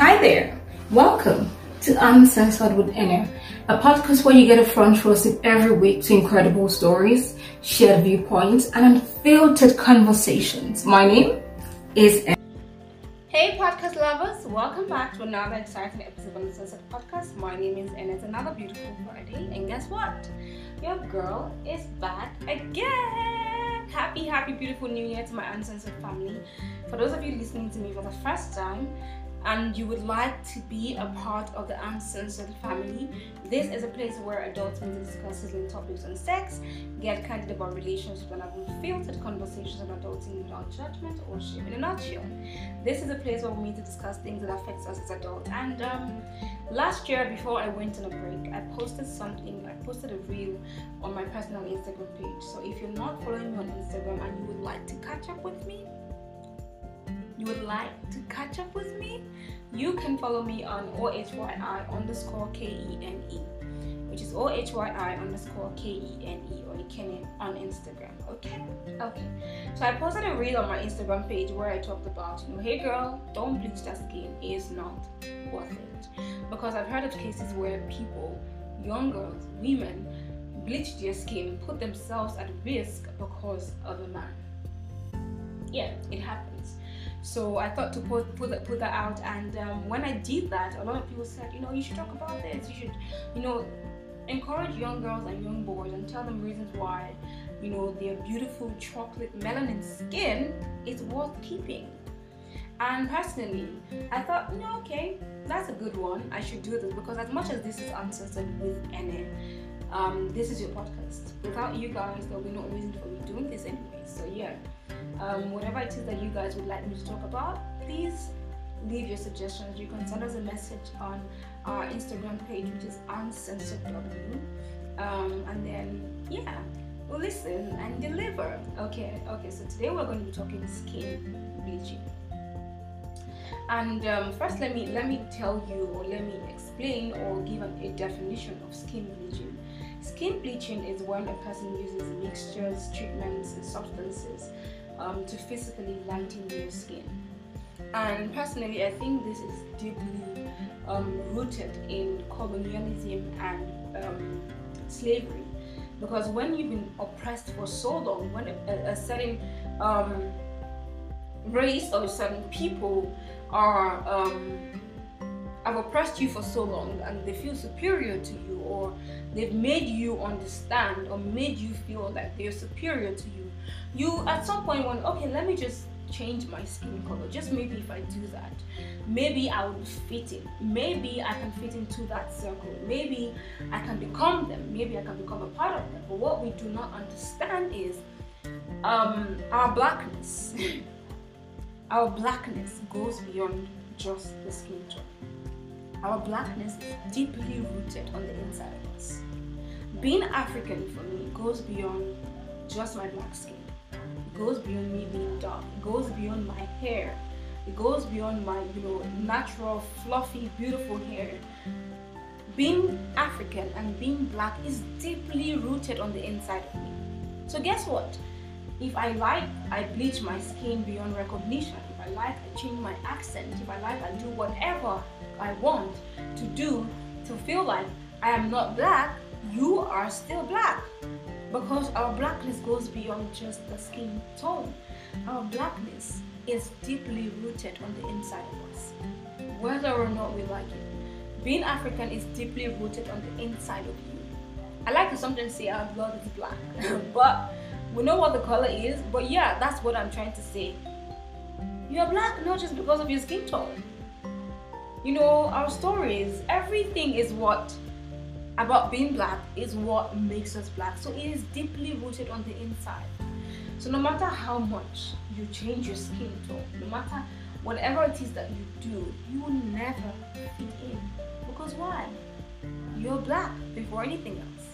Hi there, welcome to Uncensored with Ene, a podcast where you get a front row seat every week to incredible stories, shared viewpoints, and unfiltered conversations. My name is Ene. Hey, podcast lovers, welcome back to another exciting episode of Uncensored Podcast. My name is Ene. It's another beautiful Friday, and guess what? Your girl is back again. Happy, happy, beautiful new year to my Uncensored family. For those of you listening to me for the first time, and you would like to be a part of the uncensored family, this is a place where adults to discuss sizzling topics on sex, get candid about relationships, and have unfiltered conversations on adulting without judgment or shame. In a nutshell, this is a place where we meet to discuss things that affects us as adults. And um, last year, before I went on a break, I posted something. I posted a reel on my personal Instagram page. So if you're not following me on Instagram and you would like to catch up with me, you would like to catch up with me, you can follow me on OHYI underscore K-E-N-E, which is OHYI underscore K-E-N-E, or Ikene on Instagram. Okay? Okay. So I posted a reel on my Instagram page where I talked about, you know, hey girl, don't bleach that skin, it's not worth it. Because I've heard of cases where people, young girls, women, bleach their skin, and put themselves at risk because of a man. Yeah, it happens. So I thought to put put that, put that out, and um, when I did that, a lot of people said, you know, you should talk about this. You should, you know, encourage young girls and young boys and tell them reasons why, you know, their beautiful chocolate melanin skin is worth keeping. And personally, I thought, you know, okay, that's a good one. I should do this because as much as this is uncensored with Ene, um, this is your podcast. Without you guys, there'll be no reason for me doing this anyway. So yeah um, whatever it is that you guys would like me to talk about, please leave your suggestions. You can send us a message on our Instagram page, which is uncensoredw. Um, and then, yeah, we'll listen and deliver. Okay, okay, so today we're going to be talking skin bleaching. And um, first, let me let me tell you, or let me explain, or give a definition of skin bleaching. Skin bleaching is when a person uses mixtures, treatments, and substances um, to physically lighten your skin. And personally, I think this is deeply um, rooted in colonialism and um, slavery. Because when you've been oppressed for so long, when a, a certain um, race or certain people are um, have oppressed you for so long and they feel superior to you or they've made you understand or made you feel that they're superior to you you at some point want okay let me just change my skin color just maybe if i do that maybe i will fit in maybe i can fit into that circle maybe i can become them maybe i can become a part of them. But what we do not understand is um, our blackness our blackness goes beyond just the skin tone. Our blackness is deeply rooted on the inside of us. Being african for me goes beyond just my black skin It goes beyond me being dark. It goes beyond my hair. It goes beyond my, you know, natural, fluffy, beautiful hair. Being African and being black is deeply rooted on the inside of me. So guess what? If I like, I bleach my skin beyond recognition. If I like, I change my accent. If I like, I do whatever I want to do to feel like I am not black, you are still black because our blackness goes beyond just the skin tone. Our blackness is deeply rooted on the inside of us, whether or not we like it. Being African is deeply rooted on the inside of you. I like to sometimes say our blood is black, but we know what the color is. But yeah, that's what I'm trying to say. You're black not just because of your skin tone. You know, our stories, everything is what about being black is what makes us black. So it is deeply rooted on the inside. So no matter how much you change your skin tone, no matter whatever it is that you do, you will never fit in. Because why? You're black before anything else.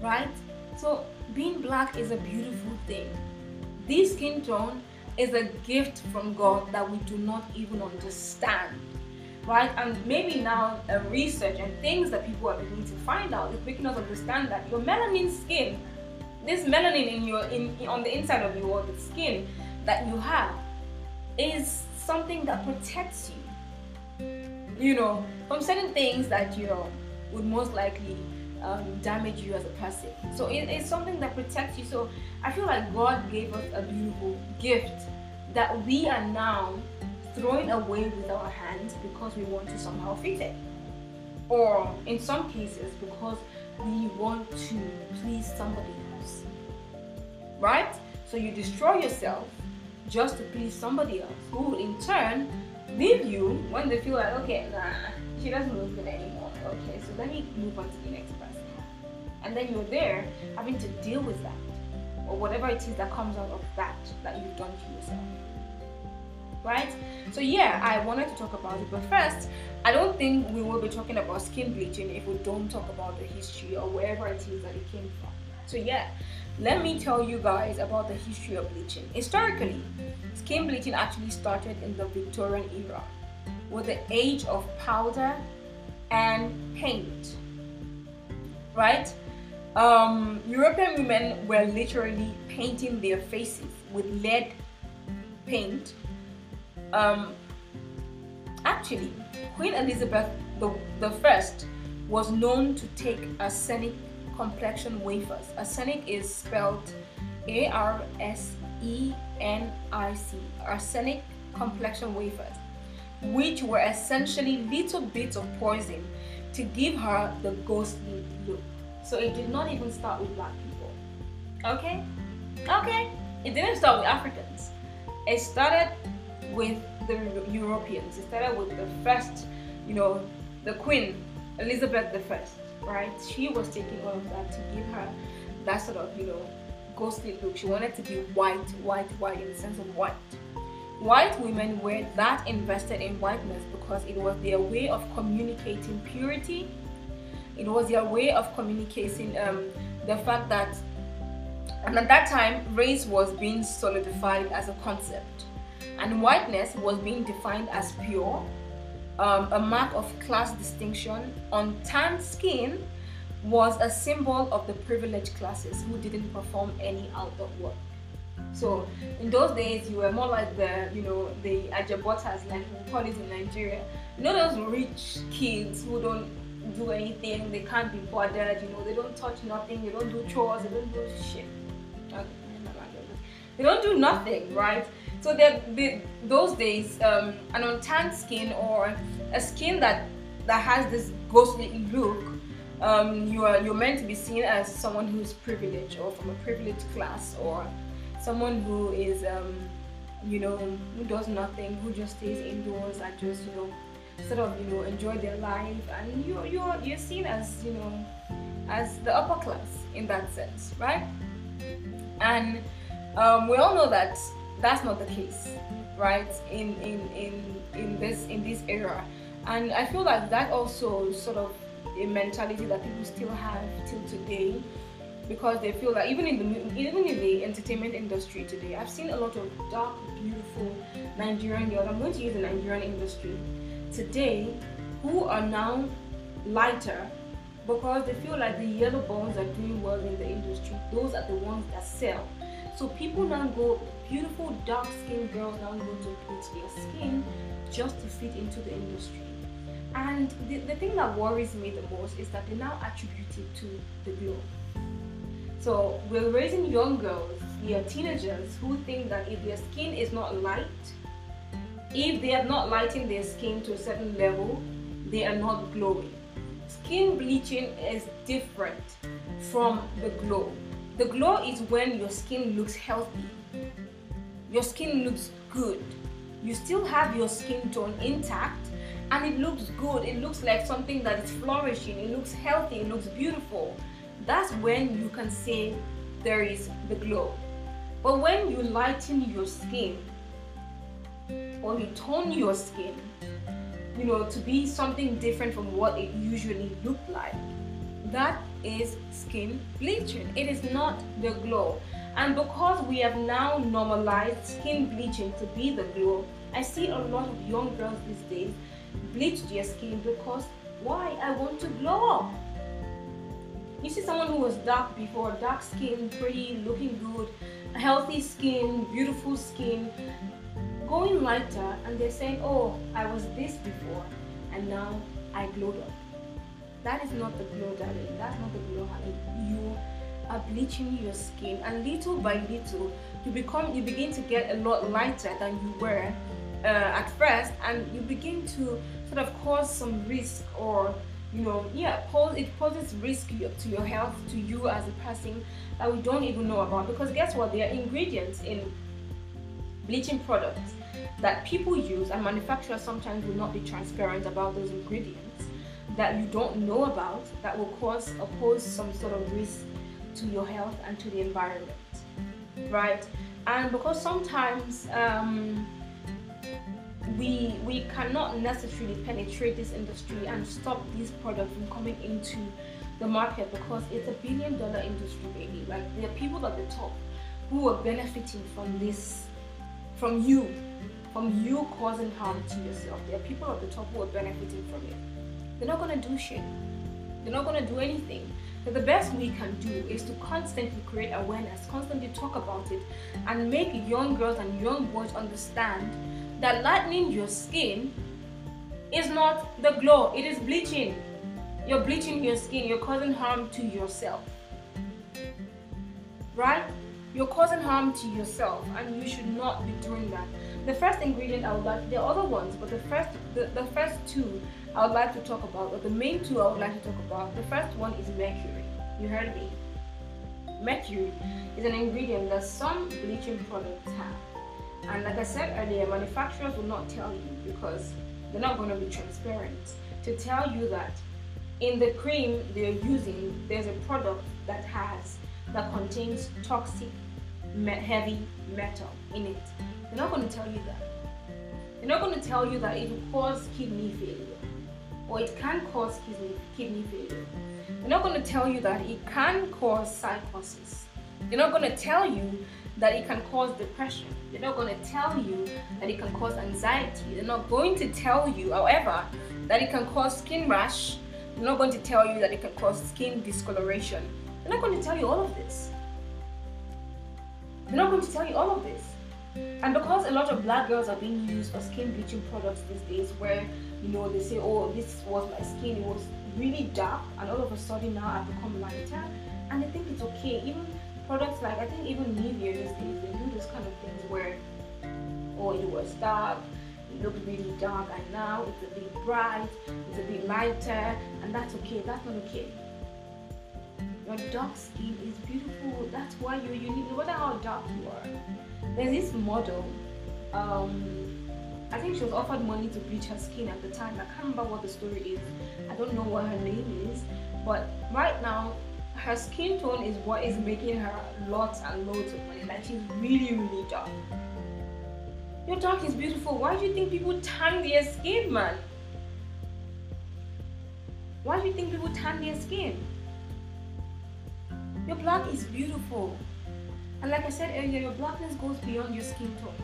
Right? So being black is a beautiful thing. This skin tone is a gift from God that we do not even understand right? And maybe now research and things that people are beginning to find out is making us understand that your melanin skin, this melanin in your in on the inside of your the skin that you have, is something that protects you. you know, from certain things that you know would most likely um, damage you as a person. So it, it's something that protects you. So I feel like God gave us a beautiful gift that we are now throwing away with our hands because we want to somehow fix it. Or in some cases, because we want to please somebody else. Right? So you destroy yourself just to please somebody else who in turn leave you when they feel like, okay, nah, she doesn't look good anymore. Okay, so let me move on to the next person. And then you're there having to deal with that or whatever it is that comes out of that that you've done to yourself. Right? So, yeah, I wanted to talk about it, but first, I don't think we will be talking about skin bleaching if we don't talk about the history or wherever it is that it came from. So, yeah, let me tell you guys about the history of bleaching. Historically, skin bleaching actually started in the Victorian era with the age of powder and paint. Right? Um, European women were literally painting their faces with lead paint. Um, actually, Queen Elizabeth the, the First was known to take arsenic complexion wafers. Arsenic is spelled A R S E N I C. Arsenic complexion wafers, which were essentially little bits of poison to give her the ghostly look. So it did not even start with black people. Okay? Okay? It didn't start with Africans. It started with the Europeans. It started with the first, you know, the Queen, Elizabeth I, right? She was taking all of that to give her that sort of, you know, ghostly look. She wanted to be white, white, white in the sense of white. White women were that invested in whiteness because it was their way of communicating purity it was their way of communicating um, the fact that, and at that time, race was being solidified as a concept, and whiteness was being defined as pure, um, a mark of class distinction. On tan skin was a symbol of the privileged classes who didn't perform any outdoor work. So in those days, you were more like the, you know, the ajabotas, like we call it in Nigeria. You know those rich kids who don't do anything, they can't be bothered, you know, they don't touch nothing, they don't do chores, they don't do shit. They don't do nothing, right? So they, those days, um, an untanned skin or a skin that that has this ghostly look, um, you are you're meant to be seen as someone who's privileged or from a privileged class or someone who is um, you know who does nothing, who just stays indoors and just you know sort of you know enjoy their life. And you you're you're seen as you know as the upper class in that sense right? And um, we all know that that's not the case right in in in in this in this era and i feel like that also sort of a mentality that people still have till today because they feel that even in the even in the entertainment industry today i've seen a lot of dark beautiful nigerian girls i'm going to use the nigerian industry today who are now lighter because they feel like the yellow bones are doing well in the industry. Those are the ones that sell. So people now go, beautiful dark skinned girls now go to bleach their skin just to fit into the industry. And the, the thing that worries me the most is that they now attribute it to the glow. So we're raising young girls, we are teenagers who think that if their skin is not light, if they are not lighting their skin to a certain level, they are not glowing. Skin bleaching is different from the glow. The glow is when your skin looks healthy, your skin looks good. You still have your skin tone intact and it looks good. It looks like something that is flourishing. It looks healthy. It looks beautiful. That's when you can say there is the glow. But when you lighten your skin, or you tone your skin, you know, to be something different from what it usually looked like. That is skin bleaching. It is not the glow. And because we have now normalized skin bleaching to be the glow, I see a lot of young girls these days bleach their skin because why? I want to glow up. You see someone who was dark before, dark skin, pretty, looking good, healthy skin, beautiful skin, going lighter and they're saying, oh, I was this before and now I glowed up. That is not the glow, darling. That's not the glow, honey. You are bleaching your skin, and little by little, you become, you begin to get a lot lighter than you were uh, at first, and you begin to sort of cause some risk or you know, yeah, pose, it poses risk to your health, to you as a person that we don't even know about. Because guess what? There are ingredients in bleaching products that people use, and manufacturers sometimes will not be transparent about those ingredients that you don't know about that will cause or pose some sort of risk to your health and to the environment, right? And because sometimes um, we we cannot necessarily penetrate this industry and stop these products from coming into the market because it's a billion dollar industry baby. Like there are people at the top who are benefiting from this from you from you causing harm to yourself. There are people at the top who are benefiting from it they're not gonna do shit they're not gonna do anything so the best we can do is to constantly create awareness constantly talk about it and make young girls and young boys understand that lightening your skin is not the glow, it is bleaching. You're bleaching your skin, you're causing harm to yourself. Right? You're causing harm to yourself and you should not be doing that. The first ingredient I would like, there are other ones, but the first the, the first two I would like to talk about, or the main two I would like to talk about. The first one is mercury. You heard me. Mercury is an ingredient that some bleaching products have. And like I said earlier, manufacturers will not tell you because they're not going to be transparent to tell you that in the cream they're using, there's a product that has that contains toxic heavy metal in it. They're not going to tell you that. They're not going to tell you that it will cause kidney failure or it can cause kidney, kidney failure. They're not going to tell you that it can cause psychosis. They're not going to tell you that it can cause depression. They're not going to tell you that it can cause anxiety. They're not going to tell you, however, that it can cause skin rash. They're not going to tell you that it can cause skin discoloration. They're not going to tell you all of this. They're not going to tell you all of this. And because a lot of black girls are being used for skin bleaching products these days, where you know they say, "Oh, this was my skin; it was really dark, and all of a sudden now I've become lighter," and I think it's okay. Even products like I think even Nivea these days they do this kind of things where oh it was dark, it looked really dark and now it's a bit bright, it's a bit lighter and that's okay, that's not okay. Your dark skin is beautiful, that's why you're unique, no matter how dark you are. There's this model, um, I think she was offered money to bleach her skin at the time. I can't remember what the story is. I don't know what her name is. But right now, her skin tone is what is making her lots and loads of money. Like she's really, really dark. Your dark is beautiful. Why do you think people tan their skin, man? Why do you think people tan their skin? Your black is beautiful. And like I said earlier, your blackness goes beyond your skin tone.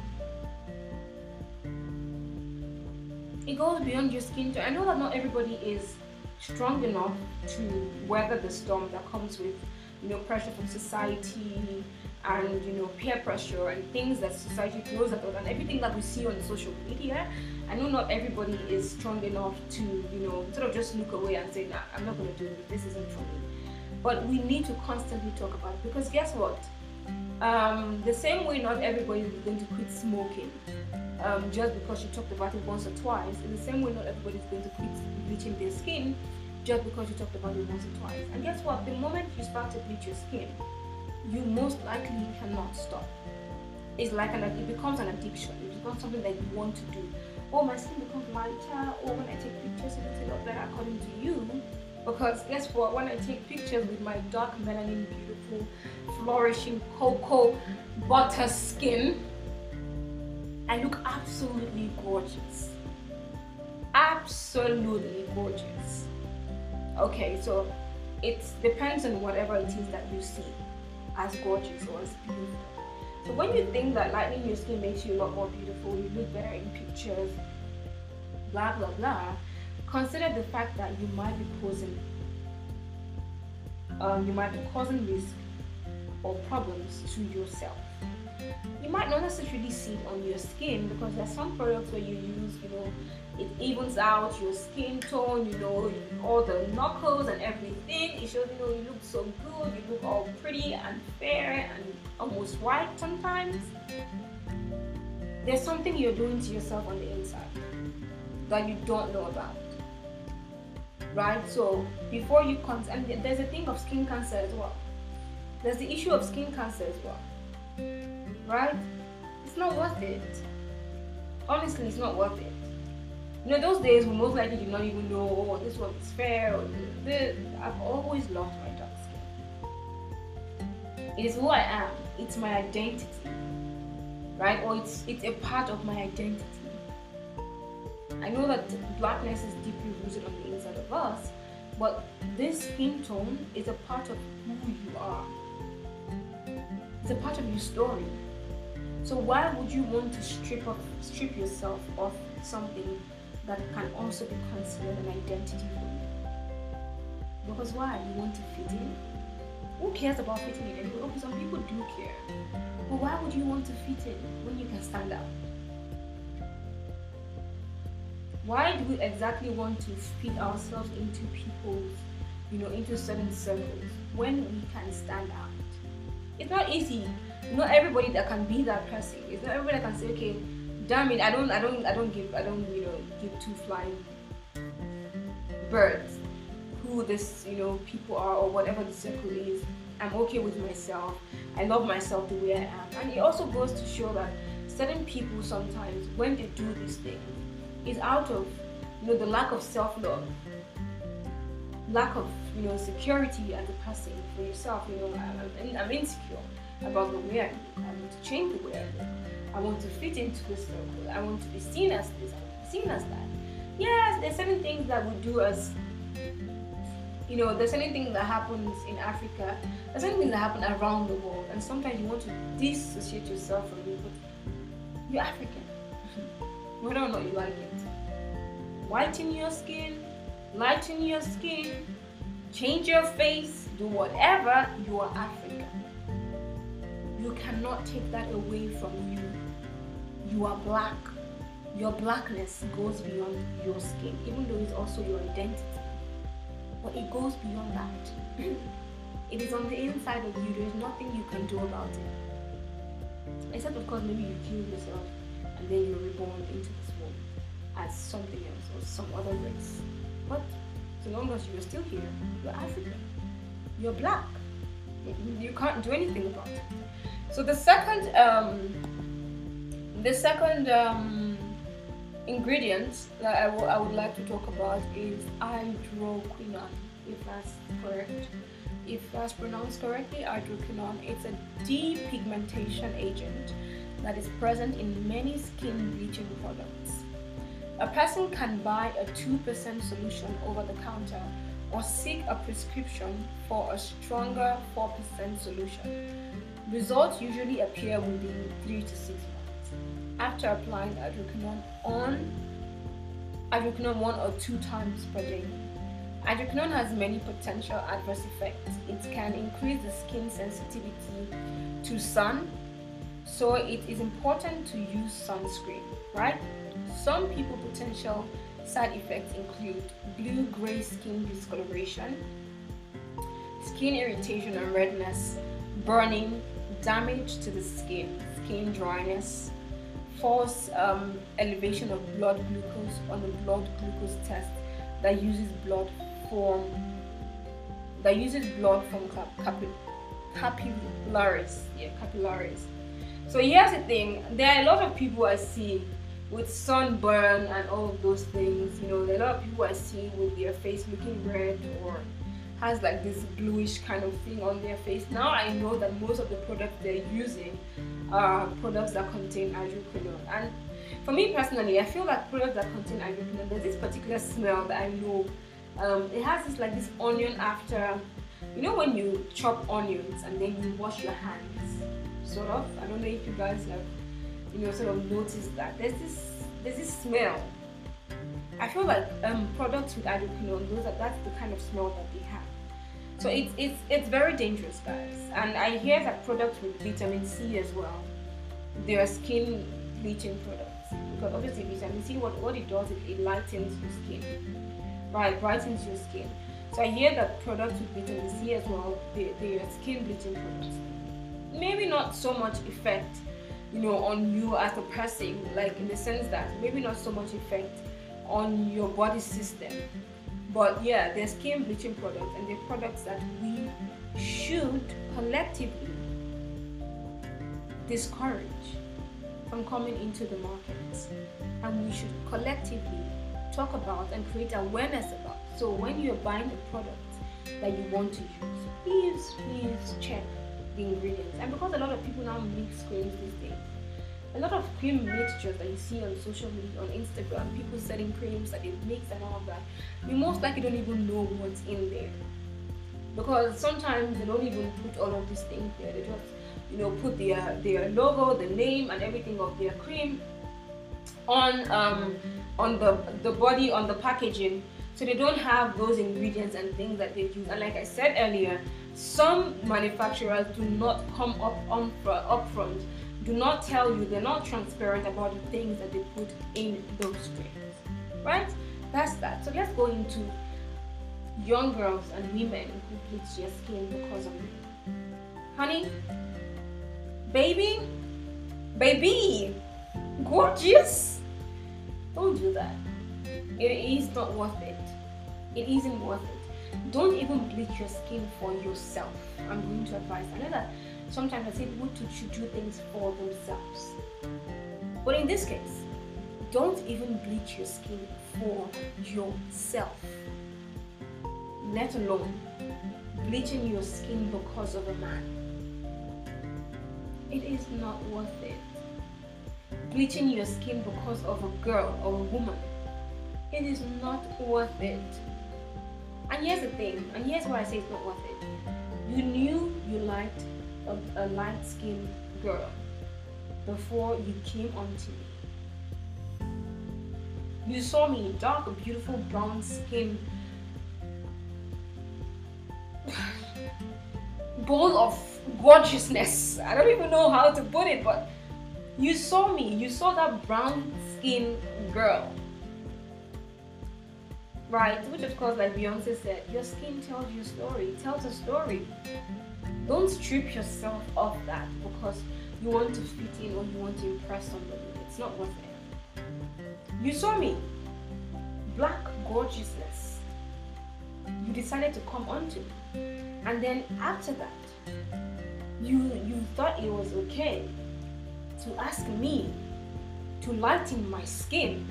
It goes beyond your skin tone. I know that not everybody is strong enough to weather the storm that comes with you know pressure from society and you know peer pressure and things that society throws at us and everything that we see on social media. I know not everybody is strong enough to you know sort of just look away and say nah i'm not going to do it. This isn't for me. But we need to constantly talk about it because guess what? Um, the same way not everybody is going to quit smoking um, just because you talked about it once or twice. In the same way, not everybody is going to quit bleaching their skin just because you talked about it once or twice. And guess what? The moment you start to bleach your skin, you most likely cannot stop. It's like an it becomes an addiction. It becomes something that you want to do. Oh, my skin becomes lighter. Oh, when I take pictures, it looks a lot better according to you. Because guess what? When I take pictures with my dark melanin, beautiful, flourishing cocoa butter skin, I look absolutely gorgeous. Absolutely gorgeous. Okay, so it depends on whatever it is that you see as gorgeous or as beautiful. So when you think that lightening your skin makes you a lot more beautiful, you look better in pictures, blah blah blah, consider the fact that you might be posing, um, you might be causing risk or problems to yourself. You might not necessarily see it on your skin because there's some products where you use, you know, it evens out your skin tone, you know, all the knuckles and everything. It shows, you know, you look so good, you look all pretty and fair and almost white sometimes. There's something you're doing to yourself on the inside that you don't know about. Right? So before you come, and there's a thing of skin cancer as well. There's the issue of skin cancer as well. Right? It's not worth it. Honestly, it's not worth it. You know, those days we most likely did not even know, oh, this one is fair or this. I've always loved my dark skin. It is who I am. It's my identity. Right? Or it's it's a part of my identity. I know that blackness is deeply rooted on the inside of us, but this skin tone is a part of who you are. It's a part of your story. So why would you want to strip off, strip yourself of something that can also be considered an identity for you? Because why? You want to fit in? Who cares about fitting in? Okay, some people do care. But why would you want to fit in when you can stand out? Why do we exactly want to fit ourselves into people's, you know, into certain circles when we can stand out? It's not easy. Not everybody that can be that person. It's not everybody that can say, okay, damn it, I don't, I don't, I don't give, I don't, you know, give two flying birds who this, you know, people are or whatever the circle is. I'm okay with myself. I love myself the way I am. And it also goes to show that certain people sometimes, when they do these things, is out of you know the lack of self-love lack of you know security as a person for yourself you know I'm, I'm insecure about the way I I want to change the way I want to fit into this circle I want to be seen as this seen as that yes there's certain things that we do as you know there's things that happens in Africa there's things that happen around the world and sometimes you want to dissociate yourself from it but you're African whether or not you like it. Whiten your skin, lighten your skin, change your face, do whatever, you are African. You cannot take that away from you. You are black. Your blackness goes beyond your skin, even though it's also your identity. But it goes beyond that. it is on the inside of you. There's nothing you can do about it. Except, of course, maybe you kill yourself and then you're reborn into this world as something else or some other race. But so long as you're still here, you're African, you're black. You can't do anything about it. So the second, um, the second um, ingredient that I, I would like to talk about is hydroquinone, if that's correct. If that's pronounced correctly, hydroquinone. It's a depigmentation agent that is present in many skin bleaching products. A person can buy a 2% solution over the counter or seek a prescription for a stronger 4% solution. Results usually appear within 3 to 6 months after applying hydroquinone on hydroquinone one or two times per day. Hydroquinone has many potential adverse effects. It can increase the skin sensitivity to sun, so it is important to use sunscreen, right? Some people potential side effects include blue-gray skin discoloration, skin irritation and redness, burning, damage to the skin, skin dryness, false um, elevation of blood glucose on the blood glucose test that uses blood from that uses blood from cap- capillaries, yeah, capillaries. So here's the thing: there are a lot of people I see with sunburn and all of those things. You know, a lot of people I see with their face looking red or has like this bluish kind of thing on their face. Now I know that most of the products they're using are products that contain hydroquinone. And for me personally, I feel that products that contain hydroquinone, there's this particular smell that I know. Um, it has this like this onion after, you know, when you chop onions and then you wash your hands sort of. I don't know if you guys have, you know, sort of noticed that. There's this there's this smell. I feel like um, products with hydroquinone, those are, that's the kind of smell that they have. So mm. it's it's it's very dangerous, guys. And I hear that products with vitamin C as well they are skin bleaching products. Because obviously vitamin C what, what it does is it lightens your skin. Right brightens your skin. So I hear that products with vitamin C as well they, they are skin bleaching products. Maybe not so much effect you know on you as a person like in the sense that maybe not so much effect on your body system but yeah they're skin bleaching products and they're products that we should collectively discourage from coming into the market. and we should collectively talk about and create awareness about so when you're buying the product that you want to use please please check the ingredients and because a lot of people now mix creams these days a lot of cream mixtures that you see on social media on instagram people selling creams that they mix and all of that you most likely don't even know what's in there. Because sometimes they don't even put all of these things there. They just you know put their their logo the name and everything of their cream on um on the the body on the packaging. So they don't have those ingredients and things that they use. And like i said earlier some manufacturers do not come up on up front do not tell you they're not transparent about the things that they put in those creams right? That's that. So let's go into young girls and women who bleach their skin because of it honey baby baby gorgeous. Don't do that. It is not worth it. It isn't worth it. Don't even bleach your skin for yourself. I'm going to advise i know that sometimes i say people should do things for themselves but in this case don't even bleach your skin for yourself let alone bleaching your skin because of a man it is not worth it. Bleaching your skin because of a girl or a woman, it is not worth it. And here's the thing, and here's why I say it's not worth it. You knew you liked a, a light skinned girl before you came onto me. You saw me dark, beautiful brown skin, bowl of gorgeousness. I don't even know how to put it, but you saw me. You saw that brown skin girl. Right, which of course, like Beyonce said, your skin tells your story, it tells a story. Don't strip yourself of that because you want to fit in or you want to impress somebody. It's not worth it. You saw me, black gorgeousness. You decided to come onto me. And then after that, you you thought it was okay to ask me to lighten my skin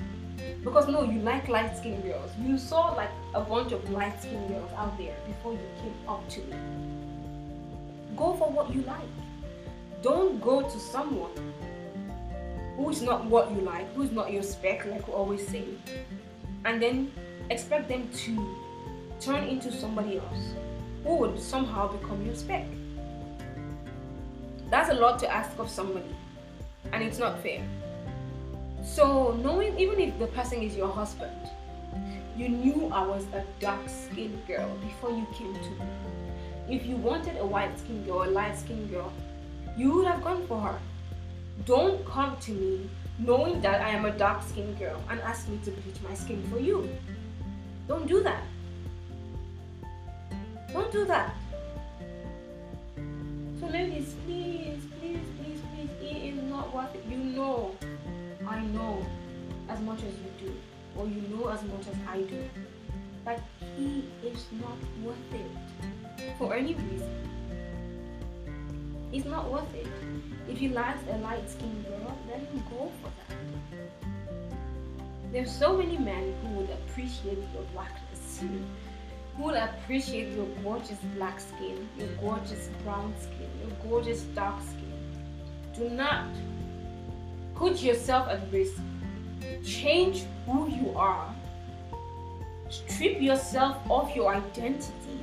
because no you like light skinned girls you saw like a bunch of light skinned girls out there before you came up to me go for what you like don't go to someone who is not what you like who's not your spec like we always say and then expect them to turn into somebody else who would somehow become your spec that's a lot to ask of somebody, and it's not fair. So, knowing even if the person is your husband, you knew I was a dark skinned girl before you came to me. If you wanted a white skinned girl, a light skinned girl, you would have gone for her. Don't come to me knowing that I am a dark skinned girl and ask me to bleach my skin for you. Don't do that. Don't do that. So, ladies, please please, please, please is not what you know, I know as much as you do, or you know as much as I do, that he is not worth it for any reason. It's not worth it. If he likes a light skinned girl, let him go for that. There's so many men who would appreciate your blackness, who would appreciate your gorgeous black skin, your gorgeous brown skin, your gorgeous dark skin. Do not Put yourself at risk. Change who you are. Strip yourself of your identity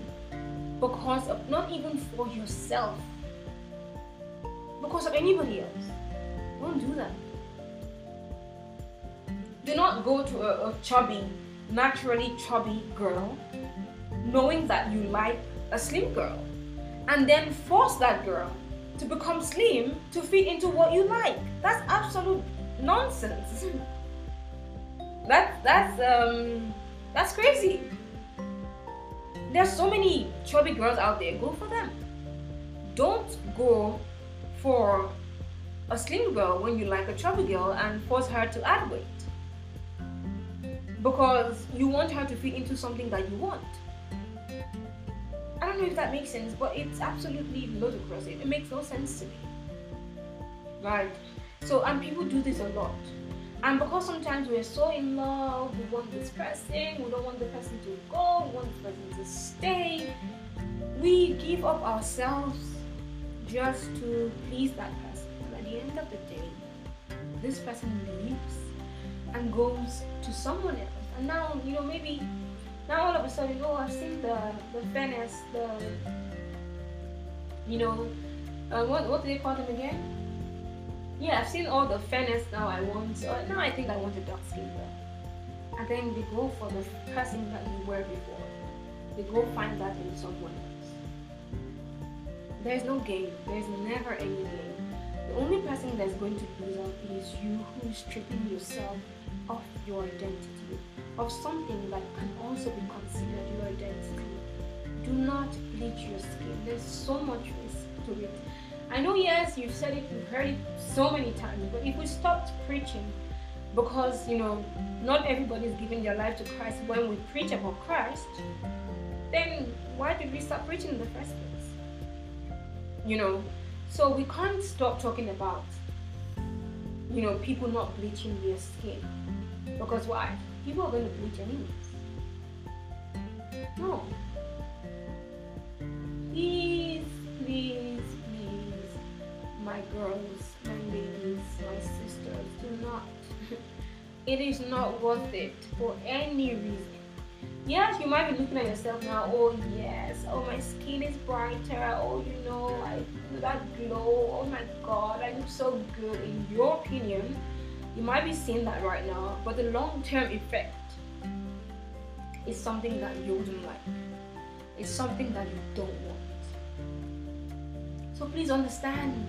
because of not even for yourself, because of anybody else. Don't do that. Do not go to a, a chubby, naturally chubby girl knowing that you like a slim girl and then force that girl to become slim to fit into what you like. That's absolute nonsense. That that's um that's crazy. There's so many chubby girls out there. Go for them. Don't go for a slim girl when you like a chubby girl and force her to add weight because you want her to fit into something that you want. I don't know if that makes sense, but it's absolutely ludicrous. It, it makes no sense to me. Right? So, and people do this a lot. And because sometimes we're so in love, we want this person, we don't want the person to go, we want the person to stay, we give up ourselves just to please that person. And at the end of the day, this person leaves and goes to someone else. And now, you know, maybe now all of a sudden, oh, I've seen the the fairness, the you know, uh, what what do they call them again? Yeah, I've seen all the fairness now I want. So now I think I want a dark skin girl. And then they go for the person that you were before. They go find that in someone else. There's no game. There's never any game. The only person that's going to lose out is you who's stripping yourself of your identity, of something that can also be considered your identity. Do not bleach your skin. There's so much risk to it. I know, yes, you've said it, you've heard it so many times, but if we stopped preaching, because you know, not everybody is giving their life to Christ when we preach about Christ, then why did we stop preaching in the first place? You know, so we can't stop talking about, you know, people not bleaching their skin. Because why? People are going to bleach anyways. No. Please, please, my girls, my ladies, my sisters, do not. it is not worth it for any reason. Yes, you might be looking at yourself now. Oh yes, oh my skin is brighter. Oh, you know, I that glow. Oh my God, I look so good. In your opinion, you might be seeing that right now, but the long-term effect is something that you wouldn't like. It's something that you don't want. So please understand,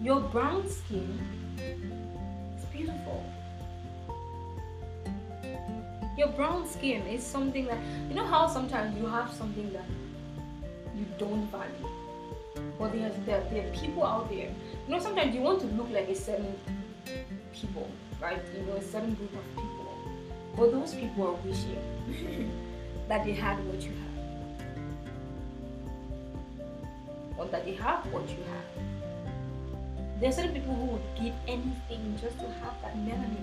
your brown skin is beautiful. Your brown skin is something that, you know how sometimes you have something that you don't value. But there's, there, there are people out there, you know, sometimes you want to look like a certain people, right? You know, a certain group of people. But those people are wishing that they had what you have. Or that they have what you have. There are certain people who would give anything just to have that melanin.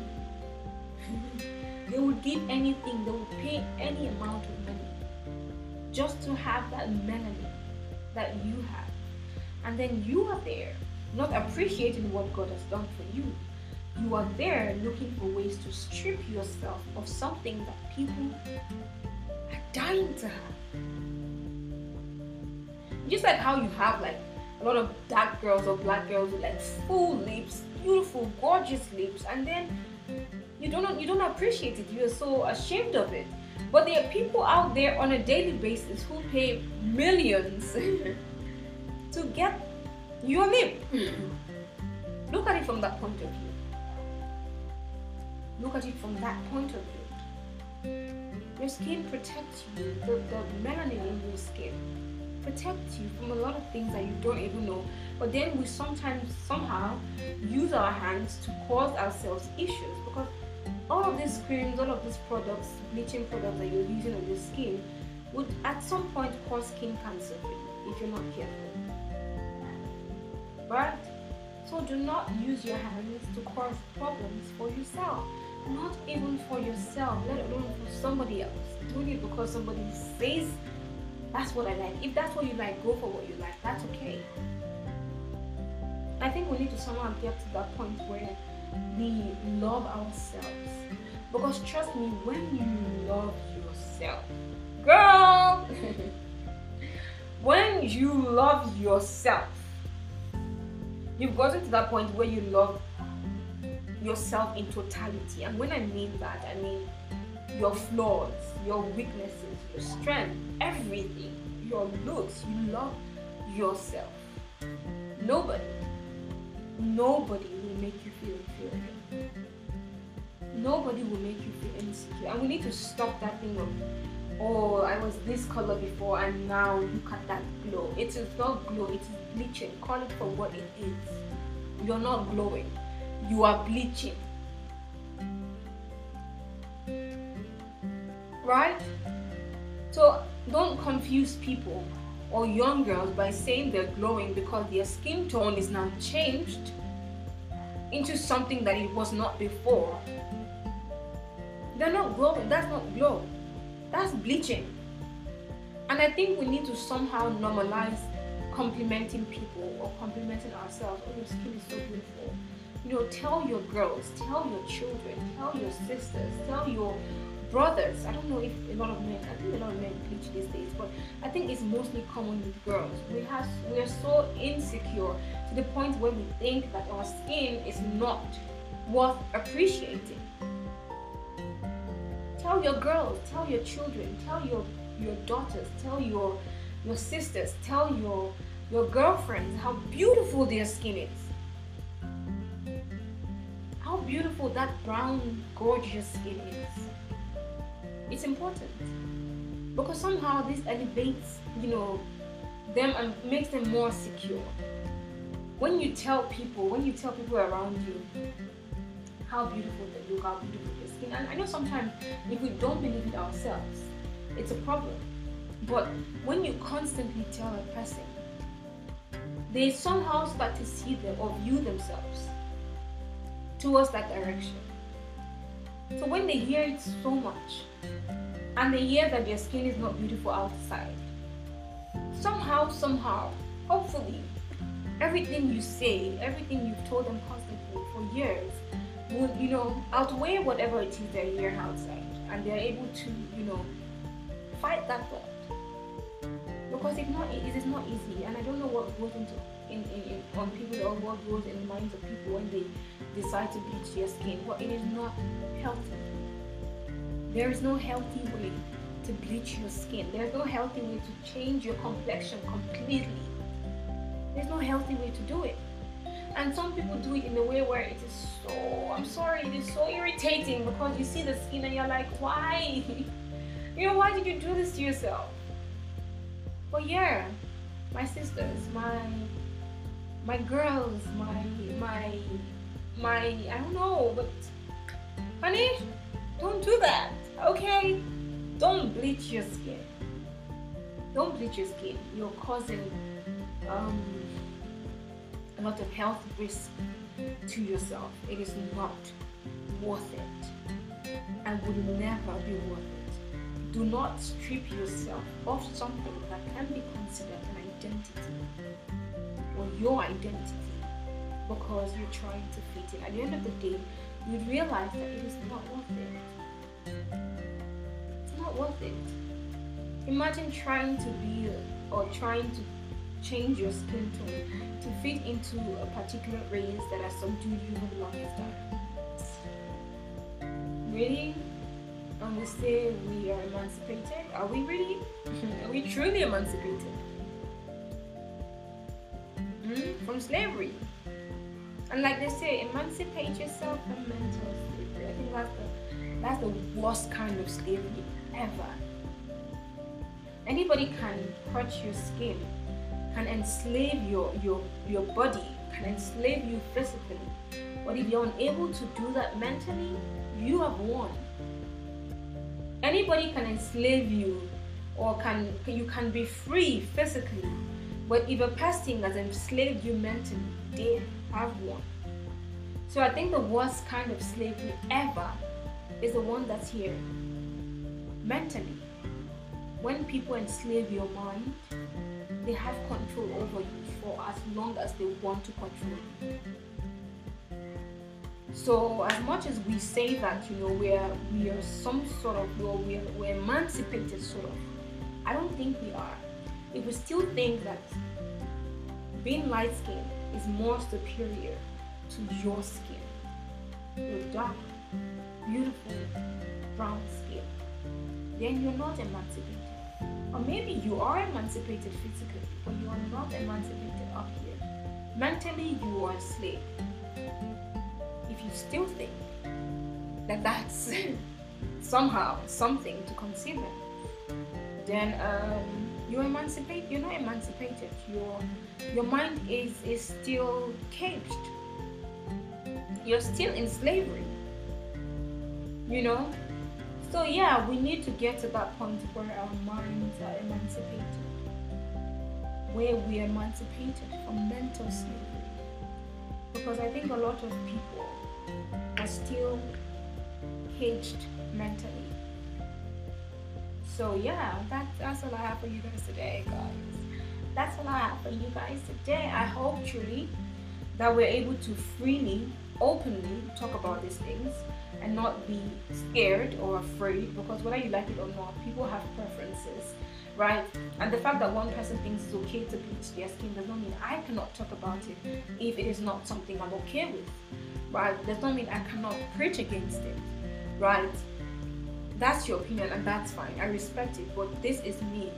they would give anything, they would pay any amount of money just to have that melanin that you have. And then you are there, not appreciating what God has done for you, you are there looking for ways to strip yourself of something that people are dying to have. Just like how you have like a lot of dark girls or black girls with like full lips, beautiful, gorgeous lips, and then you don't you don't appreciate it. You're so ashamed of it. But there are people out there on a daily basis who pay millions to get your lip. Look at it from that point of view. Look at it from that point of view. Your skin protects you, the, the melanin in your skin protects you from a lot of things that you don't even know. But then we sometimes somehow use our hands to cause ourselves issues because all of these creams, all of these products, bleaching products that you're using on your skin would at some point cause skin cancer for you if you're not careful. Right? So do not use your hands to cause problems for yourself not even for yourself, let alone for somebody else. Doing it because somebody says that's what I like. If that's what you like, go for what you like. That's okay. I think we need to somehow get to that point where we love ourselves. Because trust me, when you love yourself, girl, when you love yourself, you've gotten to that point where you love yourself in totality. And when I mean that, I mean your flaws, your weaknesses, your strength, everything, your looks. You love yourself. Nobody, nobody will make you feel inferior. Nobody will make you feel insecure. And we need to stop that thing of, oh, I was this color before and now look at that glow. It is not glow, it is bleaching. Call it for what it is. You're not glowing, you are bleaching. Right? So don't confuse people or young girls by saying they're glowing because their skin tone is now changed into something that it was not before. They're not glowing, that's not glow, that's bleaching. And I think we need to somehow normalize complimenting people or complimenting ourselves. Oh, your skin is so beautiful. You know, tell your girls, tell your children, tell your sisters, tell your brothers. I don't know if a lot of men. I think a lot of men bleach these days, but I think it's mostly common with girls. We have we are so insecure to the point where we think that our skin is not worth appreciating. Tell your girls, tell your children, tell your your daughters, tell your your sisters, tell your your girlfriends how beautiful their skin is. How beautiful that brown, gorgeous skin is it's important. Because somehow this elevates you know them and makes them more secure. When you tell people when you tell people around you how beautiful they look how beautiful their skin and i know sometimes if we don't believe it ourselves it's a problem. But when you constantly tell a person they somehow start to see them or view themselves towards that direction so when they hear it so much and they hear that their skin is not beautiful outside, somehow, somehow, hopefully, everything you say, everything you've told them constantly for years would, you know, outweigh whatever it is they hear outside. And they're able to, you know, fight that thought. Because it's not, it is not easy. And I don't know what goes into in, in, in, on people or what goes in the minds of people when they decide to bleach their skin. But it is not healthy. There is no healthy way to bleach your skin. There's no healthy way to change your complexion completely. There's no healthy way to do it. And some people do it in a way where it is so, I'm sorry, it is so irritating because you see the skin and you're like, why? you know, why did you do this to yourself? But yeah, my sisters, my my girls, my my my I don't know, but honey, don't do that. Okay? Don't bleach your skin. Don't bleach your skin. You're causing um, a lot of health risk to yourself. It is not worth it and will never be worth it. Do not strip yourself of something that can be considered an identity or your identity because you're trying to fit in. At the end of the day, you'd realize that it is not worth it. It's not worth it. Imagine trying to be or trying to change your skin tone to fit into a particular race that has subdued you for the longest time. Really? And we say we are emancipated? Are we really? are we truly emancipated? Mm? From slavery. And like they say, emancipate yourself from mental slavery. I think that's the that's the worst kind of slavery ever. Anybody can hurt your skin, can enslave your your your body, can enslave you physically. But if you're unable to do that mentally, you have won. Anybody can enslave you or can you can be free physically. But if a person has enslaved you mentally, they have won. So I think the worst kind of slavery ever is the one that's here mentally. When people enslave your mind, they have control over you for as long as they want to control you. So as much as we say that you know we are we are some sort of well we're, we're emancipated sort of, I don't think we are. If we still think that being light skinned is more superior to your skin. Your dark, beautiful brown skin. Then you're not emancipated. Or maybe you are emancipated physically, but you are not emancipated up here. Mentally, you are a slave. If you still think that that's somehow something to consider, then um, you're not emancipated. Your your mind is is still caged. You're still in slavery. You know. So yeah, we need to get to that point where our minds are emancipated, where we are emancipated from mental slavery. Because I think a lot of people are still caged mentally so yeah, that, that's all I have for you guys today, guys. That's all I have for you guys today. I hope truly that we're able to freely, openly talk about these things and not be scared or afraid because whether you like it or not, people have preferences, right? And the fact that one person thinks it's okay to bleach their skin does not mean I cannot talk about it if it is not something I'm okay with, right? Does not mean I cannot preach against it, right? That's your opinion and that's fine. I respect it but this is me.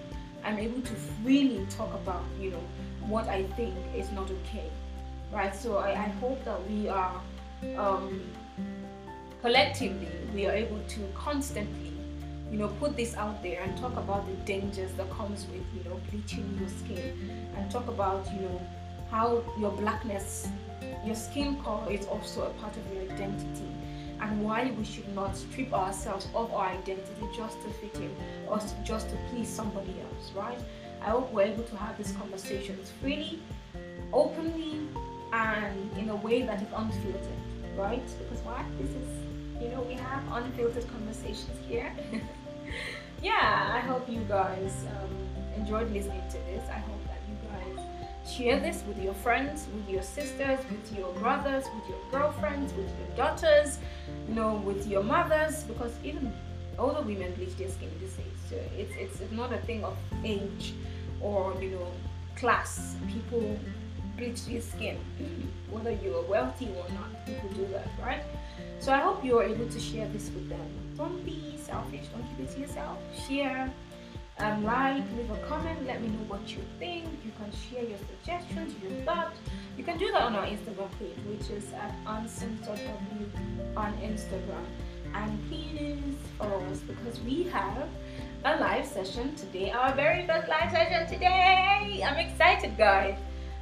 I'm able to freely talk about you know what i think is not okay right? So i, I hope that we are um, collectively we are able to constantly you know put this out there and talk about the dangers that comes with you know bleaching your skin and talk about you know how your blackness your skin color is also a part of your identity and why we should not strip ourselves of our identity just to fit in or just to please somebody else, right? I hope we're able to have these conversations freely, openly, and in a way that is unfiltered, right? Because why? This is, you know, we have unfiltered conversations here. yeah, I hope you guys um, enjoyed listening to this. I hope share this with your friends, with your sisters, with your brothers, with your girlfriends, with your daughters, you know, with your mothers, because even older women bleach their skin these days. So it's, it's not a thing of age or you know class. People bleach their skin, whether you're wealthy or not. People do that, right? So I hope you are able to share this with them. Don't be selfish. Don't keep it to yourself. Share um, like, leave a comment, let me know what you think. You can share your suggestions, your thoughts. You can do that on our Instagram page, which is at uncensoredw on Instagram. And please follow us because we have a live session today, our very first live session today. I'm excited, guys.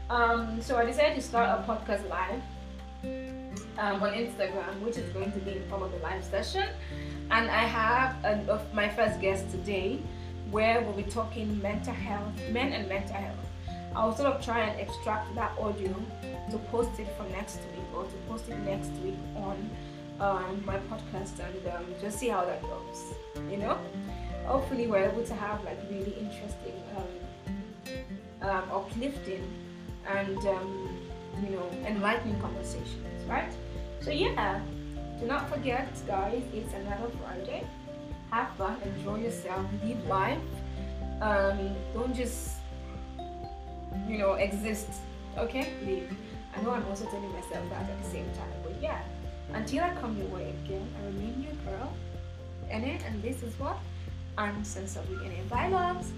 Um, so I decided to start a podcast live um, on Instagram, which is going to be in form of a live session. And I have a, my first guest today where we'll be talking mental health, men and mental health. I'll sort of try and extract that audio to post it for next week or to post it next week on um, my podcast and um, just see how that goes. You know, hopefully we're able to have like really interesting, um, um uplifting, and um, you know enlightening conversations, right? So yeah, do not forget, guys, it's another Friday have fun, enjoy yourself, live life. Um, don't just, you know, exist. Okay, live. I know I'm also telling myself that at the same time, but yeah. Until I come your way again, I remain your girl. And it, and this is what I'm sensibly in it. Bye, loves.